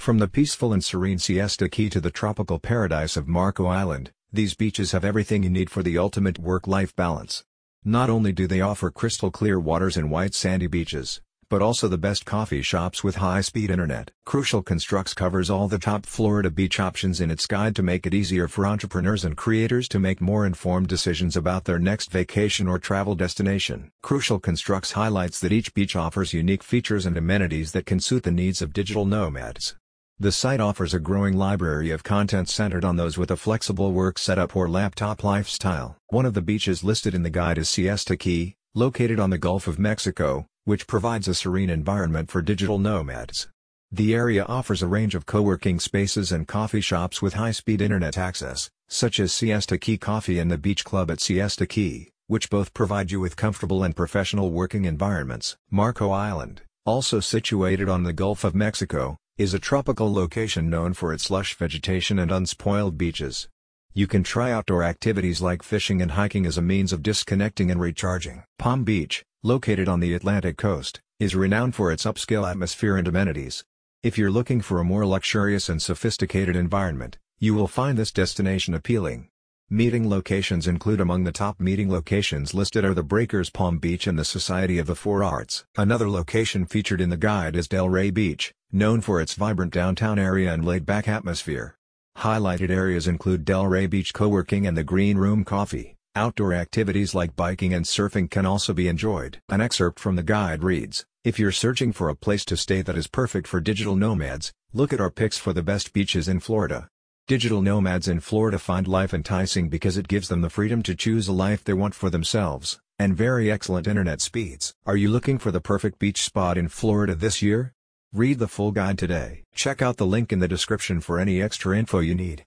From the peaceful and serene Siesta Key to the tropical paradise of Marco Island, these beaches have everything you need for the ultimate work-life balance. Not only do they offer crystal clear waters and white sandy beaches, but also the best coffee shops with high-speed internet. Crucial Constructs covers all the top Florida beach options in its guide to make it easier for entrepreneurs and creators to make more informed decisions about their next vacation or travel destination. Crucial Constructs highlights that each beach offers unique features and amenities that can suit the needs of digital nomads. The site offers a growing library of content centered on those with a flexible work setup or laptop lifestyle. One of the beaches listed in the guide is Siesta Key, located on the Gulf of Mexico, which provides a serene environment for digital nomads. The area offers a range of co-working spaces and coffee shops with high-speed internet access, such as Siesta Key Coffee and the Beach Club at Siesta Key, which both provide you with comfortable and professional working environments. Marco Island, also situated on the Gulf of Mexico, is a tropical location known for its lush vegetation and unspoiled beaches. You can try outdoor activities like fishing and hiking as a means of disconnecting and recharging. Palm Beach, located on the Atlantic coast, is renowned for its upscale atmosphere and amenities. If you're looking for a more luxurious and sophisticated environment, you will find this destination appealing. Meeting locations include among the top meeting locations listed are the Breakers Palm Beach and the Society of the Four Arts. Another location featured in the guide is Delray Beach, known for its vibrant downtown area and laid-back atmosphere. Highlighted areas include Delray Beach Co-working and the Green Room Coffee. Outdoor activities like biking and surfing can also be enjoyed. An excerpt from the guide reads, If you're searching for a place to stay that is perfect for digital nomads, look at our picks for the best beaches in Florida. Digital nomads in Florida find life enticing because it gives them the freedom to choose a life they want for themselves, and very excellent internet speeds. Are you looking for the perfect beach spot in Florida this year? Read the full guide today. Check out the link in the description for any extra info you need.